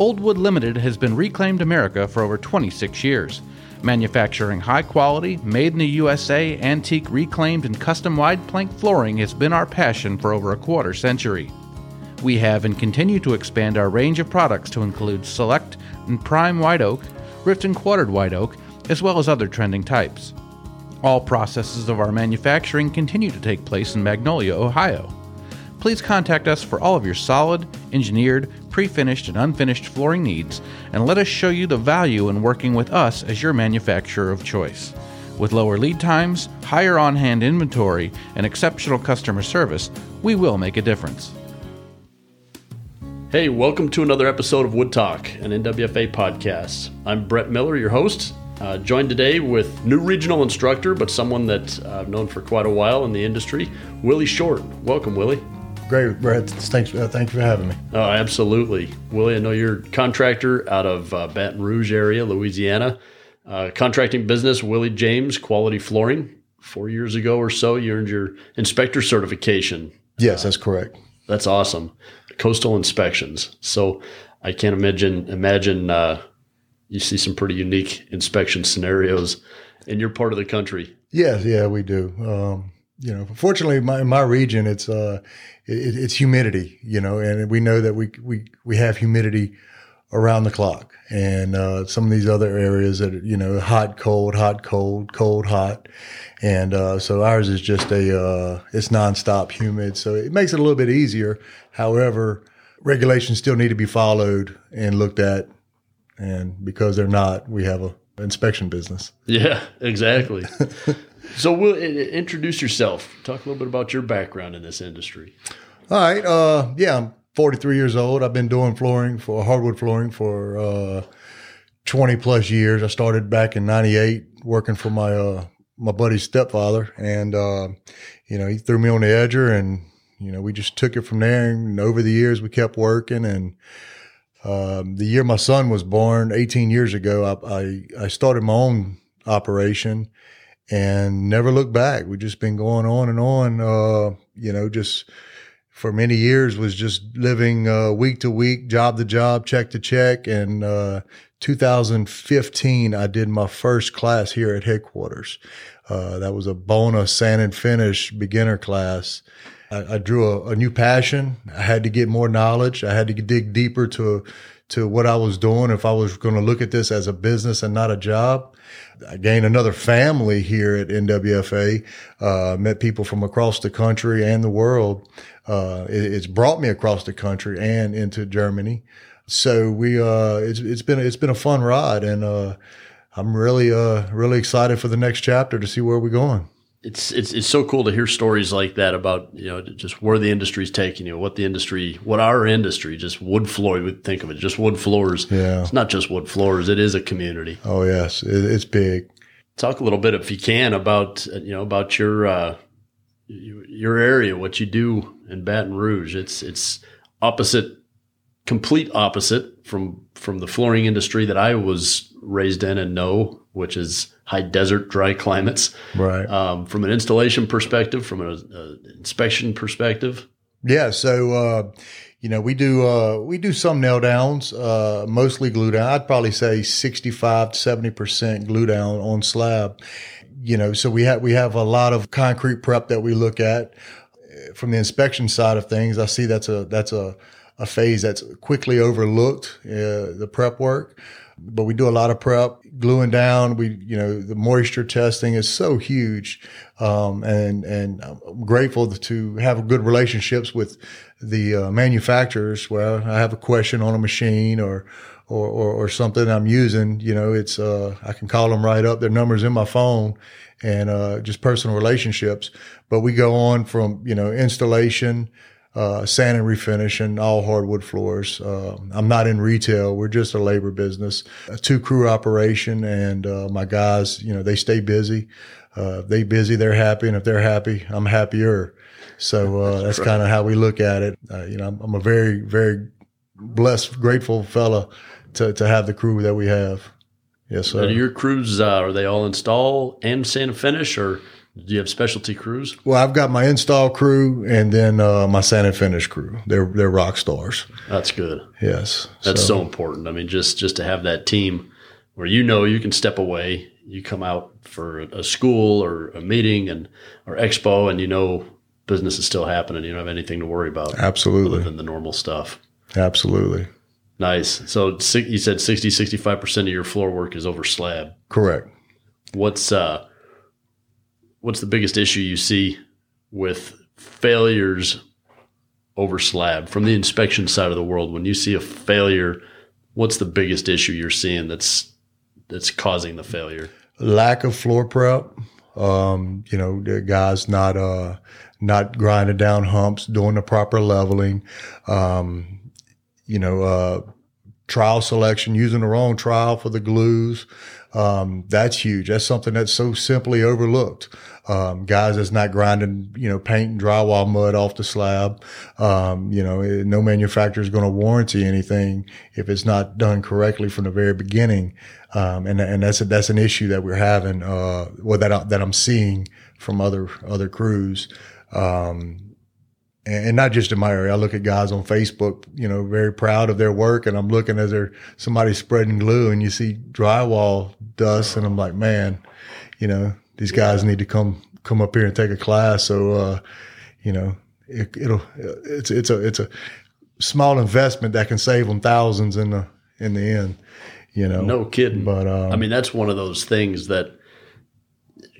Old Wood Limited has been Reclaimed America for over 26 years. Manufacturing high quality, made in the USA, antique, reclaimed, and custom wide plank flooring has been our passion for over a quarter century. We have and continue to expand our range of products to include select and prime white oak, rift and quartered white oak, as well as other trending types. All processes of our manufacturing continue to take place in Magnolia, Ohio. Please contact us for all of your solid, engineered, pre finished, and unfinished flooring needs, and let us show you the value in working with us as your manufacturer of choice. With lower lead times, higher on hand inventory, and exceptional customer service, we will make a difference. Hey, welcome to another episode of Wood Talk, an NWFA podcast. I'm Brett Miller, your host, uh, joined today with new regional instructor, but someone that I've known for quite a while in the industry, Willie Short. Welcome, Willie. Great, Brett. Thanks, uh, thank you for having me. Oh, absolutely. Willie, I know you're a contractor out of uh, Baton Rouge area, Louisiana. Uh, contracting business, Willie James Quality Flooring. Four years ago or so, you earned your inspector certification. Yes, that's correct. That's awesome coastal inspections. So I can't imagine imagine uh, you see some pretty unique inspection scenarios in your part of the country. Yes, yeah, we do. Um, you know, fortunately, my, in my region, it's uh, it, it's humidity. You know, and we know that we we we have humidity around the clock. And uh, some of these other areas that you know, hot, cold, hot, cold, cold, hot, and uh, so ours is just a uh, it's nonstop humid, so it makes it a little bit easier. However, regulations still need to be followed and looked at, and because they're not, we have a inspection business. Yeah, exactly. so, we'll introduce yourself. Talk a little bit about your background in this industry. All right. Uh, yeah, I'm 43 years old. I've been doing flooring for hardwood flooring for uh, 20 plus years. I started back in 98 working for my, uh, my buddy's stepfather. And, uh, you know, he threw me on the edger and, you know, we just took it from there. And over the years, we kept working. And, um, the year my son was born 18 years ago, I, I, I started my own operation and never looked back. We've just been going on and on, uh, you know, just, for many years was just living uh, week to week, job to job, check to check. And uh, 2015, I did my first class here at headquarters. Uh, that was a Bona sand and finish beginner class. I, I drew a, a, new passion. I had to get more knowledge. I had to dig deeper to to what I was doing if I was going to look at this as a business and not a job. I gained another family here at NWFA, uh, met people from across the country and the world. Uh, it, it's brought me across the country and into Germany. So we, uh, it's, it's been, it's been a fun ride and, uh, I'm really, uh, really excited for the next chapter to see where we're going it's it's it's so cool to hear stories like that about you know just where the industry's taking you, what the industry, what our industry, just wood floor. would think of it, just wood floors. Yeah, it's not just wood floors; it is a community. Oh yes, it, it's big. Talk a little bit, if you can, about you know about your uh, your area, what you do in Baton Rouge. It's it's opposite, complete opposite from from the flooring industry that I was raised in and know, which is high desert, dry climates. Right. Um, from an installation perspective, from an inspection perspective. Yeah. So, uh, you know, we do, uh, we do some nail downs, uh, mostly glue down. I'd probably say 65 to 70% glue down on slab. You know, so we have, we have a lot of concrete prep that we look at from the inspection side of things. I see that's a, that's a, a phase that's quickly overlooked, uh, the prep work but we do a lot of prep, gluing down. We, you know, the moisture testing is so huge. Um, and, and I'm grateful to have good relationships with the uh, manufacturers where I have a question on a machine or, or, or, or, something I'm using, you know, it's, uh, I can call them right up. Their numbers in my phone and, uh, just personal relationships. But we go on from, you know, installation, uh, sand and refinish and all hardwood floors. Uh, I'm not in retail. We're just a labor business, a two crew operation. And, uh, my guys, you know, they stay busy. Uh, they busy, they're happy. And if they're happy, I'm happier. So, uh, that's, that's kind of how we look at it. Uh, you know, I'm, I'm, a very, very blessed, grateful fella to, to have the crew that we have. Yes, sir. your crews, are they all install and sand and finish or Do you have specialty crews? Well, I've got my install crew and then uh, my sand and finish crew. They're they're rock stars. That's good. Yes, That's so, important. I mean, just just to have that team where you know you can step away. You come out for a school or a meeting and or expo, and you know business is still happening. You don't have anything to worry about other absolutely, than the normal stuff. absolutely Nice. So you said 60, 65% of your floor work is over slab. correct. What's uh what's the biggest issue you see with failures over slab from the inspection side of the world? When you see a failure, what's the biggest issue you're seeing that's that's causing the failure? lack of floor prep. Um, you know, the guys not uh not grinding down humps, doing the proper leveling. Um, you know, uh, trowel selection, using the wrong trowel for the glues. Um, that's huge. That's something that's so simply overlooked. Um, guys that's not grinding, you know, paint and drywall mud off the slab. Um, you know, eh, no manufacturer is going to warranty anything if it's not done correctly from the very beginning. Um, and, and that's a, that's an issue that we're having, uh, well, that, I, that I'm seeing from other, other crews. Um, and, not just in my area. I look at guys on Facebook, you know, very proud of their work, and I'm looking as they're somebody spreading glue, and you see drywall dust, and I'm like, man, you know, these guys need to come come up here and take a class. So, uh, you know, it, it'll it's it's a it's a small investment that can save them thousands in the in the end. You know, No kidding. but um, I mean, that's one of those things that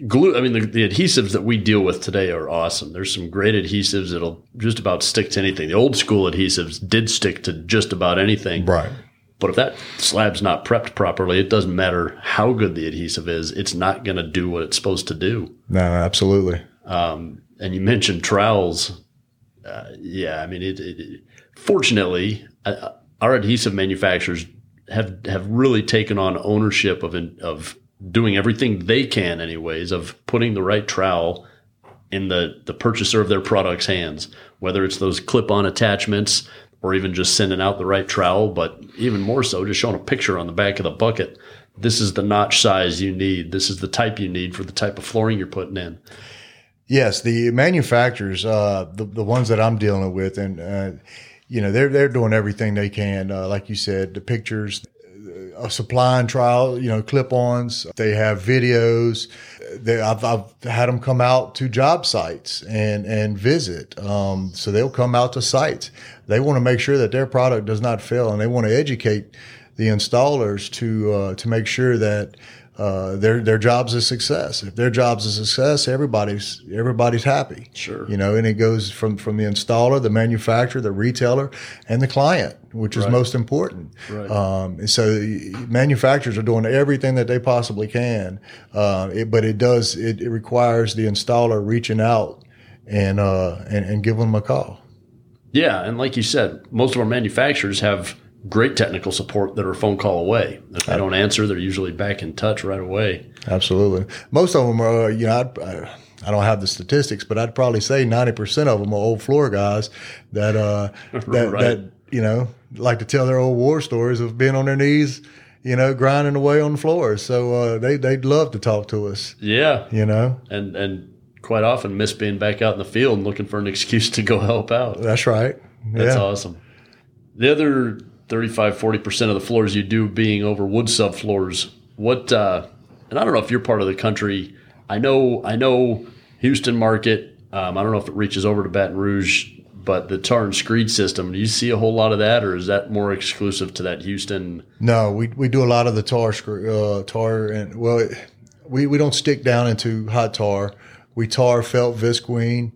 glue. I mean, the, the adhesives that we deal with today are awesome. There's some great adhesives that'll just about stick to anything. The old school adhesives did stick to just about anything. right, But if that slab's not prepped properly, it doesn't matter how good the adhesive is. It's not going to do what it's supposed to do. no, absolutely, Um, and you mentioned trowels. Uh, yeah, I mean, it, it, fortunately, uh, our adhesive manufacturers have have really taken on ownership of of doing everything they can, anyways, of putting the right trowel in the the purchaser of their product's hands. Whether it's those clip on attachments or even just sending out the right trowel, but even more so, just showing a picture on the back of the bucket. This is the notch size you need. This is the type you need for the type of flooring you're putting in. Yes, the manufacturers, uh, the the ones that I'm dealing with, and uh, you know they're they're doing everything they can. Uh, like you said, the pictures, a supplying trowel, you know, clip-ons. They have videos. They, I've, I've had them come out to job sites and and visit. Um, so they'll come out to sites. They want to make sure that their product does not fail, and they want to educate the installers to uh, to make sure that uh, their their job's a success. If their job's a success, everybody's everybody's happy. Sure. you know, and it goes from from the installer, the manufacturer, the retailer, and the client, which is Right. most important. Right. Um, and so manufacturers are doing everything that they possibly can, uh, it, but it does it, it requires the installer reaching out and uh, and, and giving them a call. Yeah, and like you said, most of our manufacturers have great technical support that are a phone call away. If they don't answer, they're usually back in touch right away. Absolutely. Most of them are, you know, I'd, I, I don't have the statistics, but I'd probably say 90% of them are old floor guys that, uh, that, Right. that, you know, like to tell their old war stories of being on their knees, you know, grinding away on the floor. So, uh, they, they'd love to talk to us, Yeah, you know, and and quite often miss being back out in the field and looking for an excuse to go help out. that's right. That's yeah. awesome. The other 35 40% of the floors you do being over wood subfloors, what uh and I don't know if you're part of the country. I know I know Houston market. Um, I don't know if it reaches over to Baton Rouge, but the tar and screed system, do you see a whole lot of that or is that more exclusive to that Houston? No, we, we do a lot of the tar, uh, tar and well, it, we, we don't stick down into hot tar. We tar felt visqueen,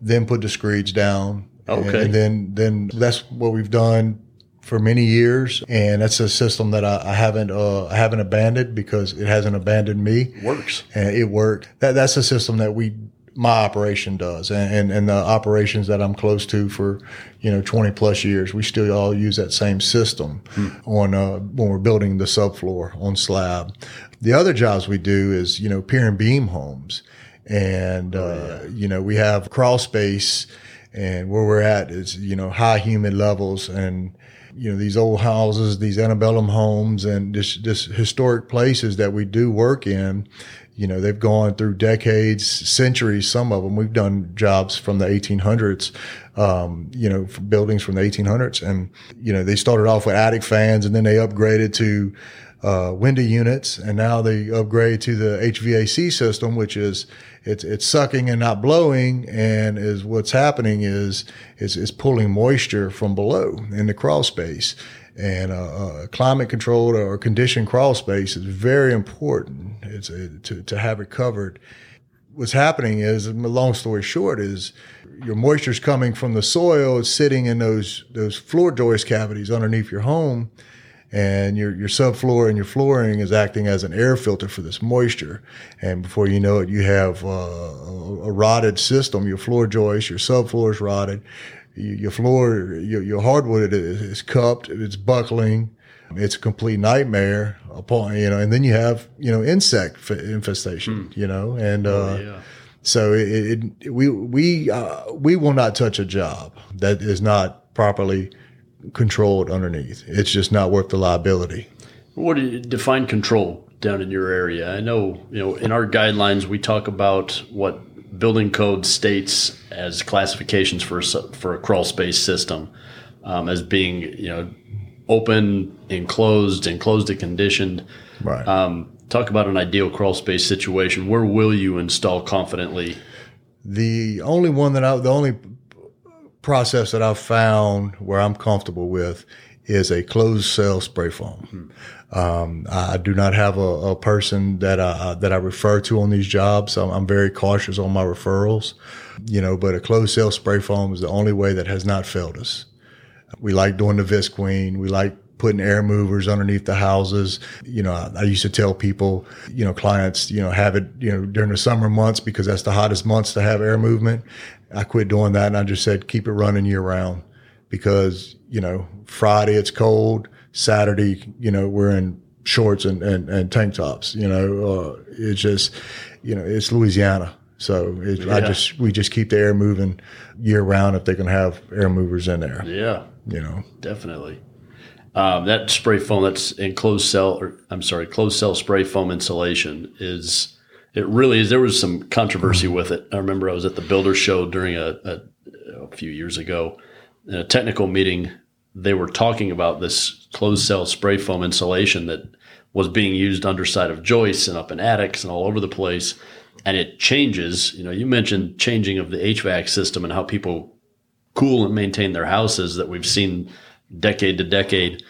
then put the screeds down. And- Okay. And, then, then that's what we've done for many years. And that's a system that I, I haven't, uh, I haven't abandoned because it hasn't abandoned me Works. and it worked. That that's a system that we my operation does, and, and and the operations that I'm close to for you know 20 plus years, we still all use that same system on uh, when we're building the subfloor on slab. The other jobs we do is you know pier and beam homes, and uh, you know we have crawl space, and where we're at is you know high humid levels and you know these old houses, these antebellum homes, and this historic places that we do work in. You know, they've gone through decades, centuries. Some of them we've done jobs from the 1800s. Um, you know, buildings from the 1800s, and you know they started off with attic fans, and then they upgraded to uh, window units, and now they upgrade to the HVAC system, which is it's it's sucking and not blowing, and is what's happening is is is pulling moisture from below in the crawl space. And uh, uh, climate controlled or conditioned crawl space is very important. It's to to have it covered. What's happening is, long story short, is your moisture is coming from the soil. It's sitting in those those floor joist cavities underneath your home and your your subfloor and your flooring is acting as an air filter for this moisture. And before you know it, you have uh, a, rotted system. Your floor joist, your subfloor is rotted. Your floor, your, your hardwood is, is cupped. It's buckling. It's a complete nightmare. Upon you know, and then you have you know insect infestation. Mm. You know, and. Oh, uh, yeah. So it, it, we we uh, we will not touch a job that is not properly controlled underneath. It's just not worth the liability. What do you define control down in your area? I know, you know, in our guidelines we talk about what building code states as classifications for a, for a crawl space system um, as being, you know, open, enclosed, enclosed and conditioned. Right. Um, talk about an ideal crawl space situation. Where will you install confidently? The only one that I, the only process that I've found where I'm comfortable with is a closed cell spray foam. Hmm. Um, I do not have a, a, person that I that I refer to on these jobs. I'm, I'm, very cautious on my referrals, you know. But a closed cell spray foam is the only way that has not failed us. We like doing the Visqueen. We like putting air movers underneath the houses. You know, I, I, used to tell people, you know, clients, you know, have it, you know, during the summer months because that's the hottest months to have air movement. I quit doing that and I just said keep it running year round because you know Friday it's cold, Saturday you know we're in shorts and, and, and tank tops. You know, uh, it's just you know it's Louisiana, so it, yeah. I just we just keep the air moving year round if they can have air movers in there. Yeah, you know, definitely. Um, that spray foam that's enclosed cell, or I'm sorry, closed cell spray foam insulation is it really is. There was some controversy with it. I remember I was at the Builder Show during a, a, a few years ago in a technical meeting. They were talking about this closed cell spray foam insulation that was being used underside of joists and up in attics and all over the place. And it changes. You know, you mentioned changing of the HVAC system and how people cool and maintain their houses that we've seen decade to decade,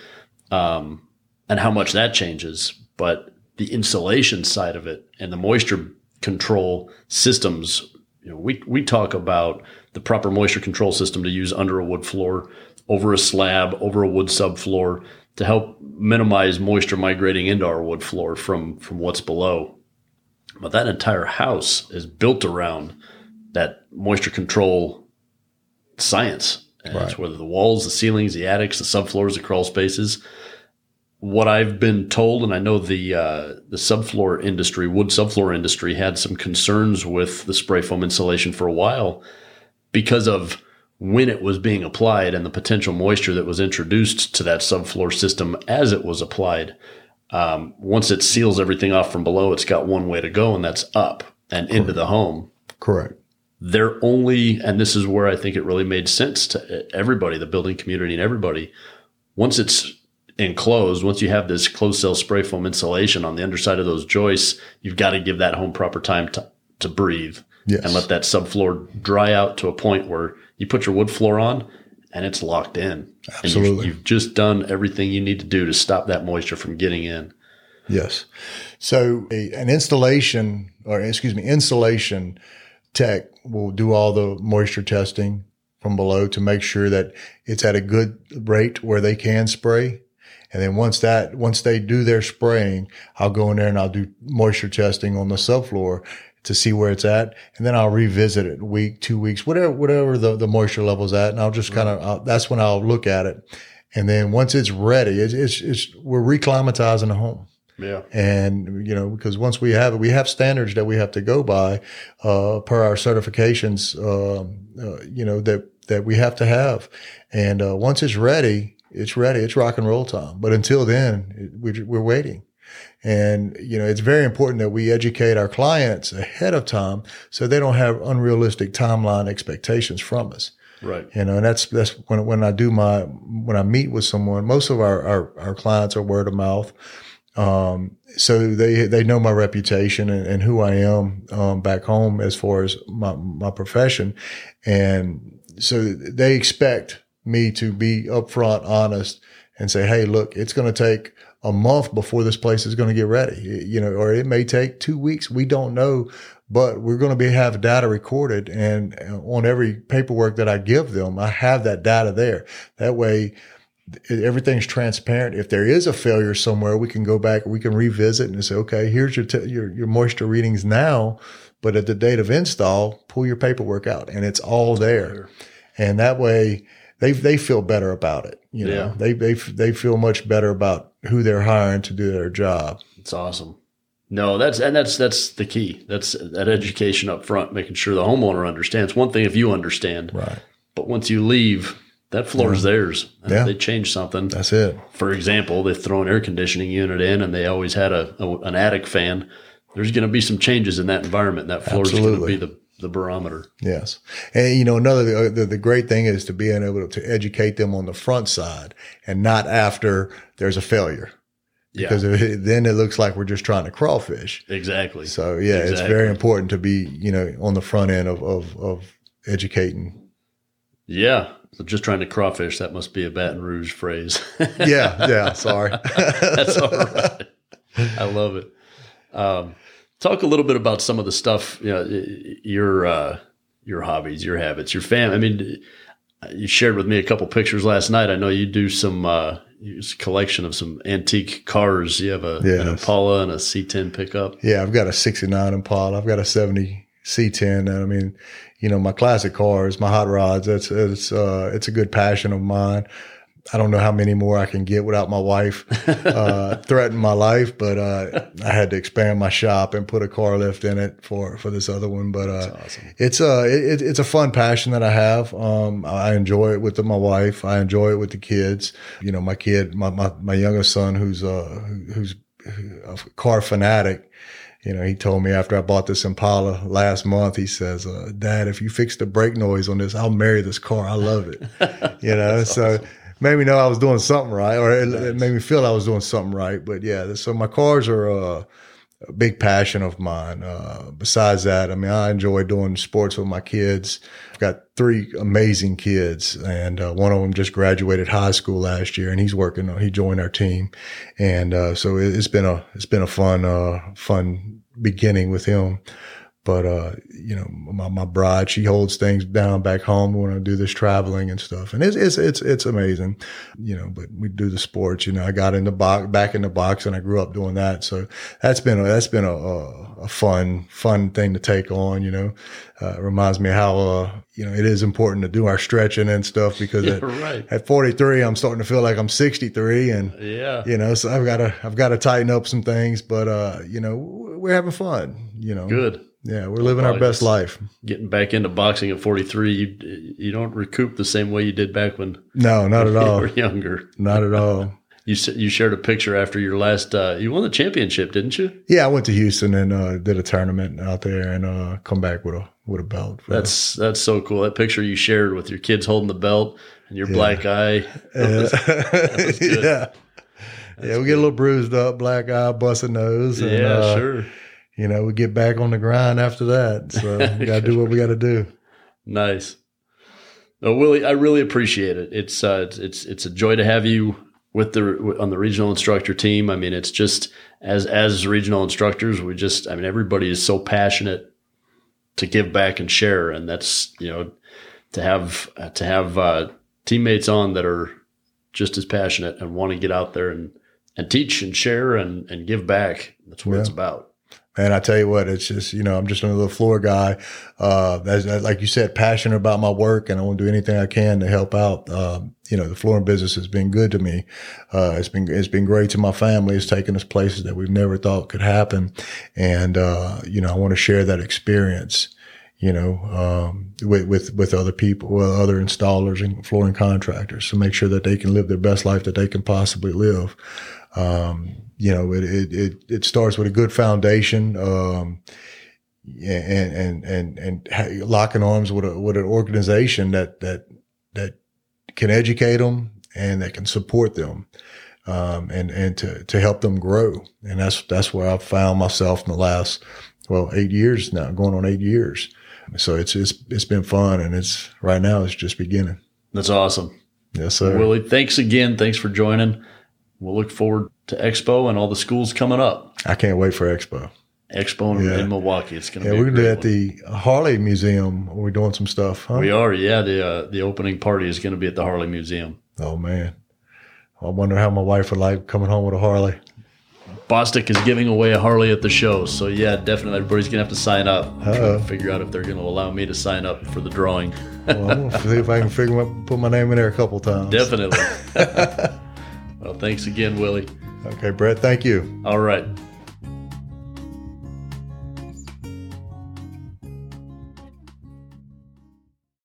um, and how much that changes. But the insulation side of it and the moisture control systems. You know, we, we talk about the proper moisture control system to use under a wood floor, over a slab, over a wood subfloor to help minimize moisture migrating into our wood floor from, from what's below. But that entire house is built around that moisture control science. And right. whether the walls, the ceilings, the attics, the subfloors, the crawl spaces what I've been told, and I know the uh, the subfloor industry, wood subfloor industry, had some concerns with the spray foam insulation for a while because of when it was being applied and the potential moisture that was introduced to that subfloor system as it was applied. Um, once it seals everything off from below, it's got one way to go, and that's up and Correct. into the home. Correct. They're only, and this is where I think it really made sense to everybody, the building community, and everybody. Once it's enclosed, once you have this closed cell spray foam insulation on the underside of those joists, you've got to give that home proper time to, to breathe yes. and let that subfloor dry out to a point where you put your wood floor on and it's locked in. Absolutely. You've, you've, just done everything you need to do to stop that moisture from getting in. Yes. So a, an installation or excuse me, insulation tech will do all the moisture testing from below to make sure that it's at a good rate where they can spray and then once that, once they do their spraying, I'll go in there and I'll do moisture testing on the subfloor to see where it's at. And then I'll revisit it week, two weeks, whatever, whatever the, the moisture level's at. And I'll just kind of, that's when I'll look at it. And then once it's ready, it's, it's, it's we're reclimatizing the home. Yeah. And, you know, because once we have it, we have standards that we have to go by, uh, per our certifications, uh, uh, you know, that, that we have to have. And, uh, once it's ready, it's ready. It's rock and roll time. But until then, we're, we're waiting. And, you know, it's very important that we educate our clients ahead of time so they don't have unrealistic timeline expectations from us. Right. You know, and that's, that's when, when I do my, when I meet with someone, most of our, our, our clients are word of mouth. Um, so they, they know my reputation and, and who I am, um, back home as far as my, my profession. And so they expect me to be upfront, honest and say, Hey, look, it's going to take a month before this place is going to get ready, you know, or it may take two weeks. We don't know, but we're going to be have data recorded and uh, on every paperwork that I give them, I have that data there. That way, everything's transparent. If there is a failure somewhere, we can go back, we can revisit and say, okay, here's your, t- your, your moisture readings now. But at the date of install, pull your paperwork out and it's all there. And that way they, they feel better about it. You know, yeah. they, they, they feel much better about who they're hiring to do their job. It's awesome. No, that's and that's that's the key. That's that education up front, making sure the homeowner understands. One thing if you understand, right? But once you leave, that floor is theirs. Yeah. they change something. That's it. For example, they throw an air conditioning unit in, and they always had a, a an attic fan. There's going to be some changes in that environment. That floor is going to be the the barometer. Yes. And, you know, another, the, the, great thing is to being able to educate them on the front side and not after there's a failure. Because yeah. it, then it looks like we're just trying to crawfish. Exactly. So yeah, exactly. it's very important to be, you know, on the front end of, of, of educating. Yeah. So just trying to crawfish, that must be a Baton Rouge phrase. yeah. Yeah. Sorry. That's all right. I love it. Um, Talk a little bit about some of the stuff, you know, your uh, your hobbies, your habits, your family. I mean, you shared with me a couple pictures last night. I know you do some uh, collection of some antique cars. You have a, yes. an Impala and a C10 pickup. Yeah, I've got a '69 Impala. I've got a '70 C10, and I mean, you know, my classic cars, my hot rods. That's it's uh, it's a good passion of mine. I don't know how many more I can get without my wife uh, threatening my life, but uh, I had to expand my shop and put a car lift in it for for this other one. But uh, awesome. it's a it, it's a fun passion that I have. Um, I enjoy it with my wife. I enjoy it with the kids. You know, my kid, my my, my youngest son, who's uh who's a car fanatic you know, he told me after I bought this Impala last month, he says, uh, Dad, if you fix the brake noise on this, I'll marry this car. I love it. You know, so awesome made me know I was doing something right, or it, it, made me feel I was doing something right. But yeah, so my cars are uh, a big passion of mine. Uh, besides that, I mean, I enjoy doing sports with my kids. I've got three amazing kids, and uh, one of them just graduated high school last year, and he's working. He joined our team, and uh, so it, has been a it's been a fun uh, fun beginning with him. But, uh, you know, my, my bride, she holds things down back home when I do this traveling and stuff. And it's, it's, it's, it's amazing, you know, but we do the sports, you know, I got in the box, back in the box and I grew up doing that. So that's been, a, that's been a, a, a fun, fun thing to take on, you know, uh, it reminds me how, uh, you know, it is important to do our stretching and stuff because yeah, at, right. at 43, I'm starting to feel like I'm 63 and, yeah, you know, so I've got to, I've got to tighten up some things, but, uh, you know, we're having fun, you know. Good. Yeah, we're living our best life. Getting back into boxing at 43, you you don't recoup the same way you did back when No, not at all. You were younger. Not at all. you you shared a picture after your last uh, you won the championship, didn't you? Yeah, I went to Houston and uh, did a tournament out there and uh, come back with a with a belt. That's that's so cool. That picture you shared with your kids holding the belt and your yeah. black eye. Was, yeah. That's yeah, we good. get a little bruised up, black eye, busted nose. And, yeah, uh, sure you know, we get back on the grind after that. So we got to do what we got to do. Nice. No, Willie, I really appreciate it. It's uh, it's, it's it's a joy to have you with the on the regional instructor team. I mean, it's just as as regional instructors, we just I mean, everybody is so passionate to give back and share, and that's you know to have to have uh, teammates on that are just as passionate and want to get out there and and teach and share and and give back. That's what yeah. it's about. And I tell you what, it's just, you know, I'm just another little floor guy. Uh, as, as, like you said, passionate about my work and I want to do anything I can to help out. Uh, you know, the flooring business has been good to me. Uh, it's been, it's been great to my family. It's taken us places that we've never thought could happen. And, uh, you know, I want to share that experience, you know, um, with, with, with other people, well, other installers and flooring contractors to make sure that they can live their best life that they can possibly live. Um, you know, it, it, it, it, starts with a good foundation. Um, and, and, and, and locking arms with a, with an organization that, that, that can educate them and that can support them. Um, and, and to, to help them grow. And that's, that's where I've found myself in the last, well, eight years now, going on eight years. So it's, it's, it's been fun and it's right now it's just beginning. That's awesome. Yes, sir. Willie, thanks again. Thanks for joining. We'll look forward to Expo and all the schools coming up. I can't wait for Expo. Expo in, yeah. in Milwaukee. It's going to be yeah, we're going to do at the Harley Museum. We're doing some stuff. Huh? We are. Yeah, the uh, the opening party is going to be at the Harley Museum. Oh man, I wonder how my wife would like coming home with a Harley. Bostik is giving away a Harley at the show, so yeah, definitely everybody's gonna have to sign up. Figure out if they're gonna allow me to sign up for the drawing. well, I'm gonna see if I can figure out, put my name in there a couple times. Definitely. well, thanks again, Willie. Okay, Brett. Thank you. All right.